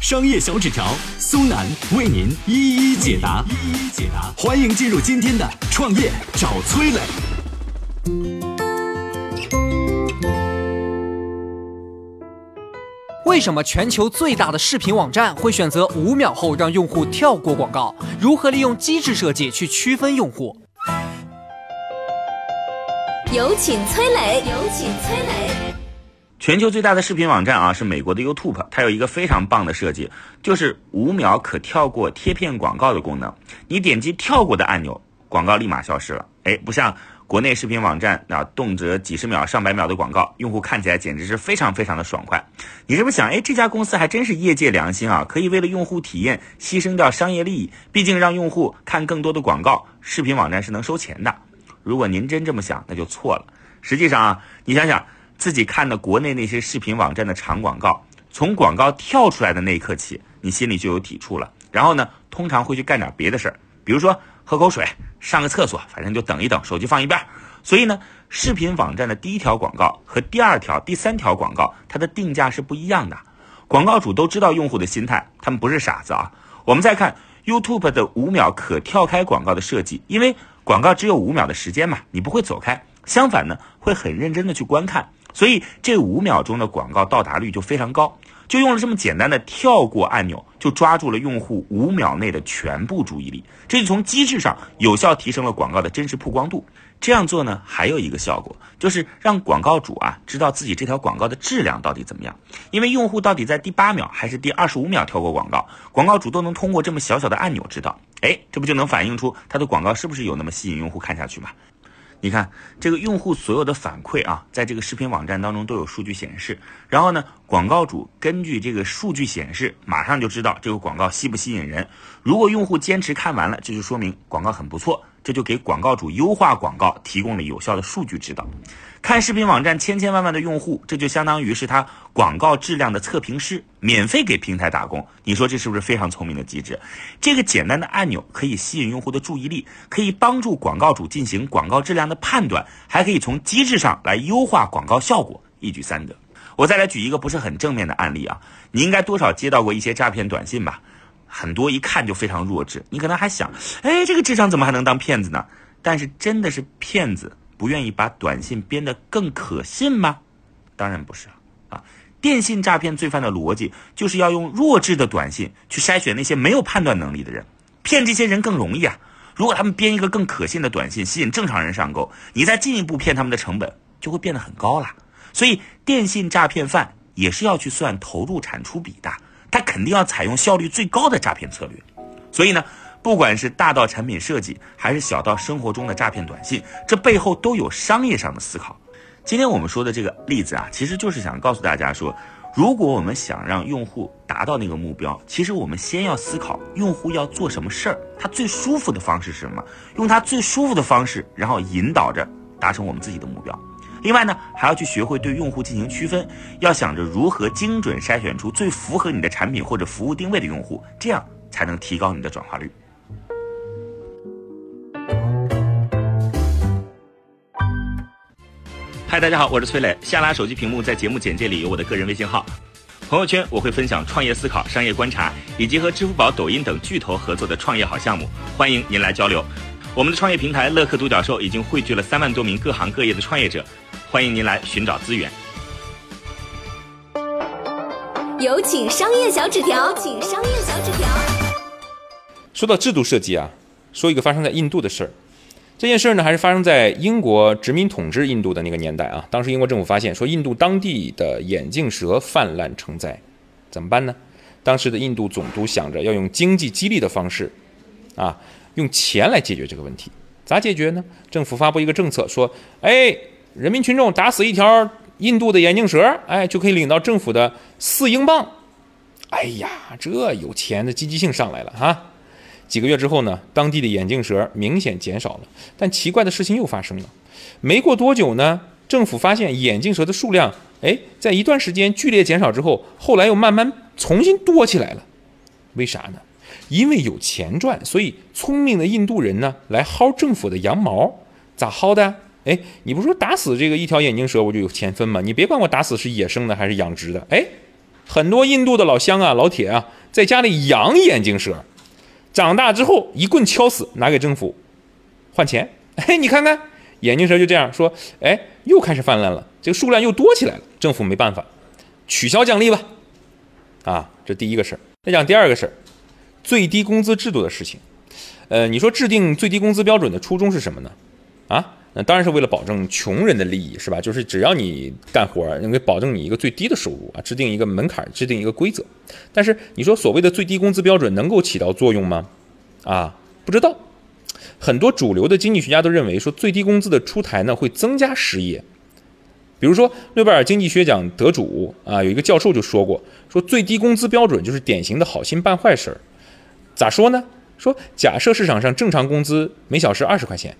商业小纸条苏南为您一一解答，一一解答。欢迎进入今天的创业找崔磊。为什么全球最大的视频网站会选择五秒后让用户跳过广告？如何利用机制设计去区分用户？有请崔磊。有请崔磊。全球最大的视频网站啊，是美国的 YouTube。它有一个非常棒的设计，就是五秒可跳过贴片广告的功能。你点击跳过的按钮，广告立马消失了。哎，不像国内视频网站啊动辄几十秒、上百秒的广告，用户看起来简直是非常非常的爽快。你是不是想，哎，这家公司还真是业界良心啊？可以为了用户体验牺牲掉商业利益？毕竟让用户看更多的广告，视频网站是能收钱的。如果您真这么想，那就错了。实际上啊，你想想自己看的国内那些视频网站的长广告，从广告跳出来的那一刻起，你心里就有抵触了。然后呢，通常会去干点别的事儿，比如说喝口水、上个厕所，反正就等一等，手机放一边。所以呢，视频网站的第一条广告和第二条、第三条广告，它的定价是不一样的。广告主都知道用户的心态，他们不是傻子啊。我们再看 YouTube 的五秒可跳开广告的设计，因为。广告只有五秒的时间嘛，你不会走开，相反呢，会很认真的去观看，所以这五秒钟的广告到达率就非常高。就用了这么简单的跳过按钮，就抓住了用户五秒内的全部注意力，这就从机制上有效提升了广告的真实曝光度。这样做呢，还有一个效果，就是让广告主啊知道自己这条广告的质量到底怎么样。因为用户到底在第八秒还是第二十五秒跳过广告，广告主都能通过这么小小的按钮知道。哎，这不就能反映出他的广告是不是有那么吸引用户看下去吗？你看这个用户所有的反馈啊，在这个视频网站当中都有数据显示。然后呢，广告主根据这个数据显示，马上就知道这个广告吸不吸引人。如果用户坚持看完了，这就说明广告很不错。这就给广告主优化广告提供了有效的数据指导。看视频网站千千万万的用户，这就相当于是他广告质量的测评师，免费给平台打工。你说这是不是非常聪明的机制？这个简单的按钮可以吸引用户的注意力，可以帮助广告主进行广告质量的判断，还可以从机制上来优化广告效果，一举三得。我再来举一个不是很正面的案例啊，你应该多少接到过一些诈骗短信吧？很多一看就非常弱智，你可能还想，哎，这个智商怎么还能当骗子呢？但是真的是骗子不愿意把短信编得更可信吗？当然不是啊！电信诈骗罪犯的逻辑就是要用弱智的短信去筛选那些没有判断能力的人，骗这些人更容易啊！如果他们编一个更可信的短信，吸引正常人上钩，你再进一步骗他们的成本就会变得很高了。所以电信诈骗犯也是要去算投入产出比的。他肯定要采用效率最高的诈骗策略，所以呢，不管是大到产品设计，还是小到生活中的诈骗短信，这背后都有商业上的思考。今天我们说的这个例子啊，其实就是想告诉大家说，如果我们想让用户达到那个目标，其实我们先要思考用户要做什么事儿，他最舒服的方式是什么，用他最舒服的方式，然后引导着达成我们自己的目标。另外呢，还要去学会对用户进行区分，要想着如何精准筛选出最符合你的产品或者服务定位的用户，这样才能提高你的转化率。嗨，大家好，我是崔磊。下拉手机屏幕，在节目简介里有我的个人微信号，朋友圈我会分享创业思考、商业观察，以及和支付宝、抖音等巨头合作的创业好项目，欢迎您来交流。我们的创业平台乐客独角兽已经汇聚了三万多名各行各业的创业者。欢迎您来寻找资源。有请商业小纸条，请商业小纸条。说到制度设计啊，说一个发生在印度的事儿。这件事儿呢，还是发生在英国殖民统治印度的那个年代啊。当时英国政府发现说，印度当地的眼镜蛇泛滥成灾，怎么办呢？当时的印度总督想着要用经济激励的方式，啊，用钱来解决这个问题。咋解决呢？政府发布一个政策说，哎。人民群众打死一条印度的眼镜蛇，哎，就可以领到政府的四英镑。哎呀，这有钱的积极性上来了哈！几个月之后呢，当地的眼镜蛇明显减少了，但奇怪的事情又发生了。没过多久呢，政府发现眼镜蛇的数量，哎，在一段时间剧烈减少之后，后来又慢慢重新多起来了。为啥呢？因为有钱赚，所以聪明的印度人呢，来薅政府的羊毛，咋薅的？哎，你不说打死这个一条眼镜蛇我就有钱分吗？你别管我打死是野生的还是养殖的，哎，很多印度的老乡啊、老铁啊，在家里养眼镜蛇，长大之后一棍敲死，拿给政府换钱。哎，你看看眼镜蛇就这样说，哎，又开始泛滥了，这个数量又多起来了，政府没办法，取消奖励吧。啊，这第一个事儿。再讲第二个事儿，最低工资制度的事情。呃，你说制定最低工资标准的初衷是什么呢？啊？那当然是为了保证穷人的利益，是吧？就是只要你干活，能够保证你一个最低的收入啊，制定一个门槛，制定一个规则。但是你说所谓的最低工资标准能够起到作用吗？啊，不知道。很多主流的经济学家都认为说，最低工资的出台呢会增加失业。比如说诺贝尔经济学奖得主啊，有一个教授就说过，说最低工资标准就是典型的好心办坏事儿。咋说呢？说假设市场上正常工资每小时二十块钱，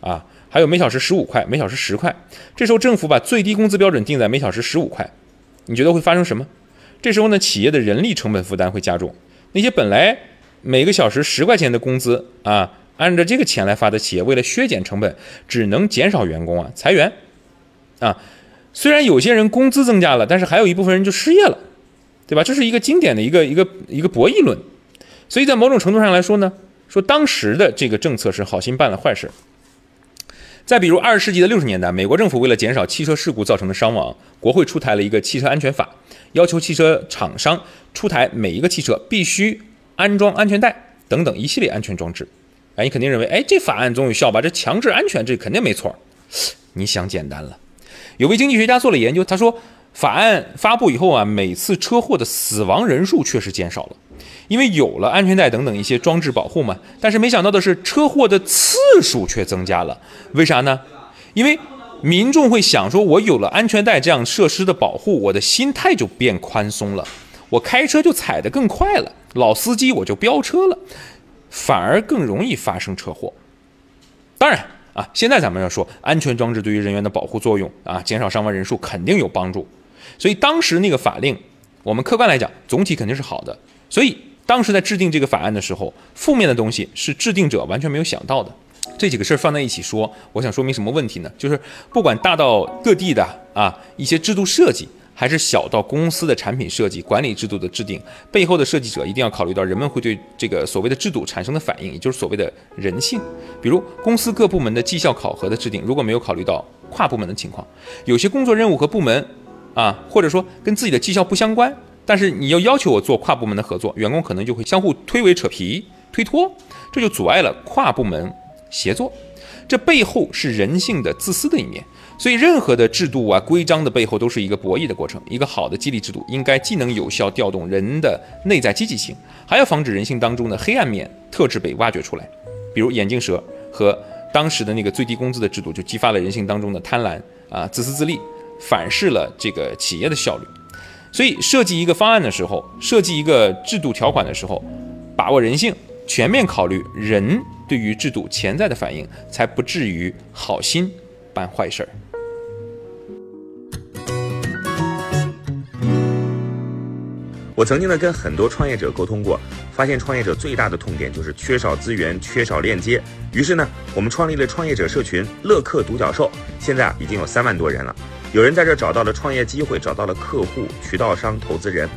啊。还有每小时十五块，每小时十块。这时候政府把最低工资标准定在每小时十五块，你觉得会发生什么？这时候呢，企业的人力成本负担会加重。那些本来每个小时十块钱的工资啊，按照这个钱来发的企业，为了削减成本，只能减少员工啊，裁员啊。虽然有些人工资增加了，但是还有一部分人就失业了，对吧？这是一个经典的一个一个一个博弈论。所以在某种程度上来说呢，说当时的这个政策是好心办了坏事。再比如，二十世纪的六十年代，美国政府为了减少汽车事故造成的伤亡，国会出台了一个汽车安全法，要求汽车厂商出台每一个汽车必须安装安全带等等一系列安全装置。哎，你肯定认为，哎，这法案总有效吧？这强制安全，这肯定没错。你想简单了。有位经济学家做了研究，他说，法案发布以后啊，每次车祸的死亡人数确实减少了。因为有了安全带等等一些装置保护嘛，但是没想到的是，车祸的次数却增加了。为啥呢？因为民众会想说，我有了安全带这样设施的保护，我的心态就变宽松了，我开车就踩得更快了，老司机我就飙车了，反而更容易发生车祸。当然啊，现在咱们要说安全装置对于人员的保护作用啊，减少伤亡人数肯定有帮助。所以当时那个法令，我们客观来讲，总体肯定是好的。所以。当时在制定这个法案的时候，负面的东西是制定者完全没有想到的。这几个事儿放在一起说，我想说明什么问题呢？就是不管大到各地的啊一些制度设计，还是小到公司的产品设计、管理制度的制定，背后的设计者一定要考虑到人们会对这个所谓的制度产生的反应，也就是所谓的人性。比如公司各部门的绩效考核的制定，如果没有考虑到跨部门的情况，有些工作任务和部门啊，或者说跟自己的绩效不相关。但是你要要求我做跨部门的合作，员工可能就会相互推诿扯皮、推脱，这就阻碍了跨部门协作。这背后是人性的自私的一面。所以，任何的制度啊、规章的背后都是一个博弈的过程。一个好的激励制度应该既能有效调动人的内在积极性，还要防止人性当中的黑暗面特质被挖掘出来。比如眼镜蛇和当时的那个最低工资的制度，就激发了人性当中的贪婪啊、自私自利，反噬了这个企业的效率。所以，设计一个方案的时候，设计一个制度条款的时候，把握人性，全面考虑人对于制度潜在的反应，才不至于好心办坏事儿。我曾经呢跟很多创业者沟通过，发现创业者最大的痛点就是缺少资源、缺少链接。于是呢，我们创立了创业者社群“乐客独角兽”，现在啊已经有三万多人了。有人在这找到了创业机会，找到了客户、渠道商、投资人。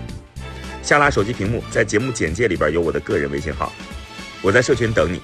下拉手机屏幕，在节目简介里边有我的个人微信号，我在社群等你。